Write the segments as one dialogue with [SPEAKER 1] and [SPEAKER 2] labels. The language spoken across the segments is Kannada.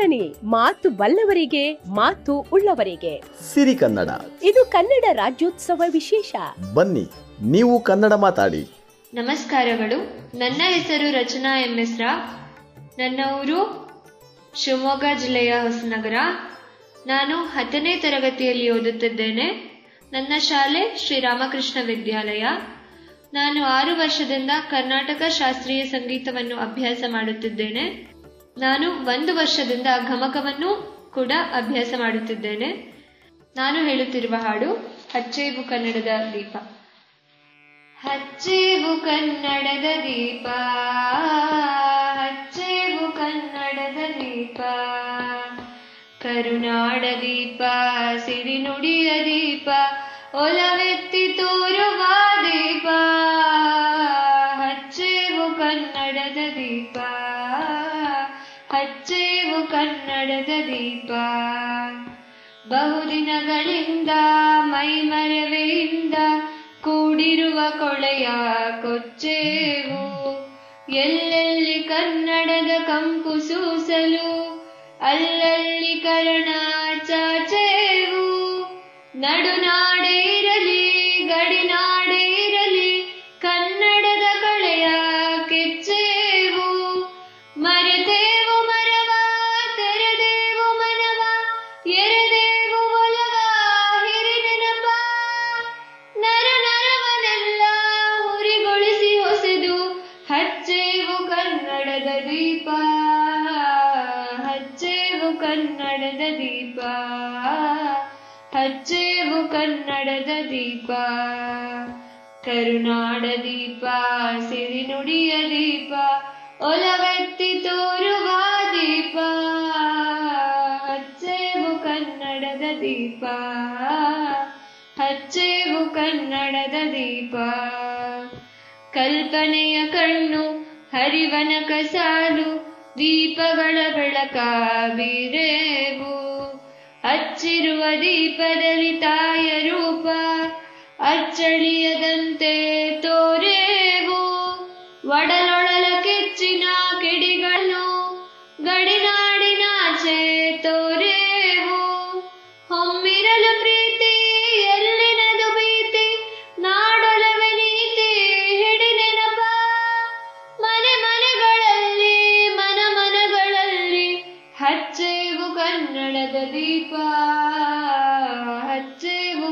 [SPEAKER 1] ಸಿರಿದನಿ ಮಾತು ಬಲ್ಲವರಿಗೆ ಮಾತು ಉಳ್ಳವರಿಗೆ.
[SPEAKER 2] ಸಿರಿ ಕನ್ನಡ.
[SPEAKER 1] ಇದು ಕನ್ನಡ ರಾಜ್ಯೋತ್ಸವ ವಿಶೇಷ.
[SPEAKER 2] ಬನ್ನಿ ನೀವು ಕನ್ನಡ ಮಾತಾಡಿ.
[SPEAKER 3] ನಮಸ್ಕಾರಗಳು. ನನ್ನ ಹೆಸರು ರಚನಾ ಎಂ ಎಸ್ ರಾವ್ ನನ್ನ ಊರು ಶಿವಮೊಗ್ಗ ಜಿಲ್ಲೆಯ ಹೊಸನಗರ. ನಾನು ಹತ್ತನೇ ತರಗತಿಯಲ್ಲಿ ಓದುತ್ತಿದ್ದೇನೆ. ನನ್ನ ಶಾಲೆ ಶ್ರೀರಾಮಕೃಷ್ಣ ವಿದ್ಯಾಲಯ. ನಾನು ಆರು ವರ್ಷದಿಂದ ಕರ್ನಾಟಕ ಶಾಸ್ತ್ರೀಯ ಸಂಗೀತವನ್ನು ಅಭ್ಯಾಸ ಮಾಡುತ್ತಿದ್ದೇನೆ. ನಾನು ಒಂದು ವರ್ಷದಿಂದ ಗಮಕವನ್ನು ಕೂಡ ಅಭ್ಯಾಸ ಮಾಡುತ್ತಿದ್ದೇನೆ. ನಾನು ಹೇಳುತ್ತಿರುವ ಹಾಡು ಹಚ್ಚೇವು ಕನ್ನಡದ ದೀಪ. ಹಚ್ಚೇವು ಕನ್ನಡದ ದೀಪ ಹಚ್ಚೇವು ಕನ್ನಡದ ದೀಪ. ಕರುನಾಡ ದೀಪ ಸಿರಿನುಡಿಯ ದೀಪ, ಒಲವೆತ್ತಿ ತೋರುವ ದೀಪ. ಹಚ್ಚೇವು ಕನ್ನಡದ ದೀಪ. ಹಚ್ಚೇವು ಕನ್ನಡದ ದೀಪ. ಬಹುದಿನಗಳಿಂದ ಮೈಮರವೆಯಿಂದ ಕೂಡಿರುವ ಕೊಳೆಯ ಕೊಚ್ಚೇವು ಎಲ್ಲೆಲ್ಲಿ ಕನ್ನಡದ ಕಂಪು ಸೂಸಲು, ಅಲ್ಲಲ್ಲಿ ಕರ್ಣ ಚಾಚೇವು ನಡುನಾಡೆ ದೀಪ. ಹಚ್ಚೇವು ಕನ್ನಡದ ದೀಪ. ಹಚ್ಚೇವು ಕನ್ನಡದ ದೀಪ. ಕರುನಾಡ ದೀಪ, ಸಿರಿನುಡಿಯ ದೀಪ. ಒಲವೆತ್ತಿ ತೋರುವ ದೀಪ. ಹಚ್ಚೇವು ಕನ್ನಡದ ದೀಪ. ಹಚ್ಚೇವು ಕನ್ನಡದ ದೀಪ. ಕಲ್ಪನೆಯ ಕಣ್ಣು ಹರಿವನಕ ಕಸಾಲು ದೀಪಗಳ ಬೆಳಕಾವಿರೇವು ಅಚ್ಚಿರುವ ದೀಪದಲ್ಲಿ ತಾಯ ರೂಪ, ಅಚ್ಚಳಿಯದಂತೆ ತೋರೇವು. ಒಡಲೊಡಲ ಕೆಚ್ಚಿನ ಕಿಡಿಗಳನ್ನು ಗಡಿನಾಡಿನಾಚೆ ತೋರೇವು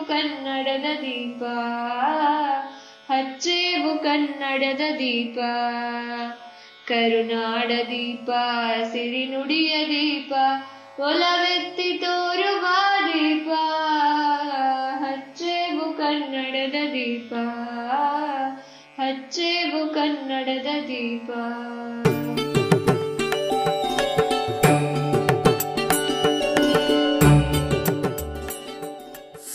[SPEAKER 3] ಕನ್ನಡದ ದೀಪ. ಹಚ್ಚೇವು ಕನ್ನಡದ ದೀಪ. ಕರುನಾಡ ದೀಪ ಸಿರಿನುಡಿಯ ದೀಪ, ಒಲವೆತ್ತಿ ತೋರುವ ದೀಪ. ಹಚ್ಚೇವು ಕನ್ನಡದ ದೀಪ. ಹಚ್ಚೇವು ಕನ್ನಡದ ದೀಪ.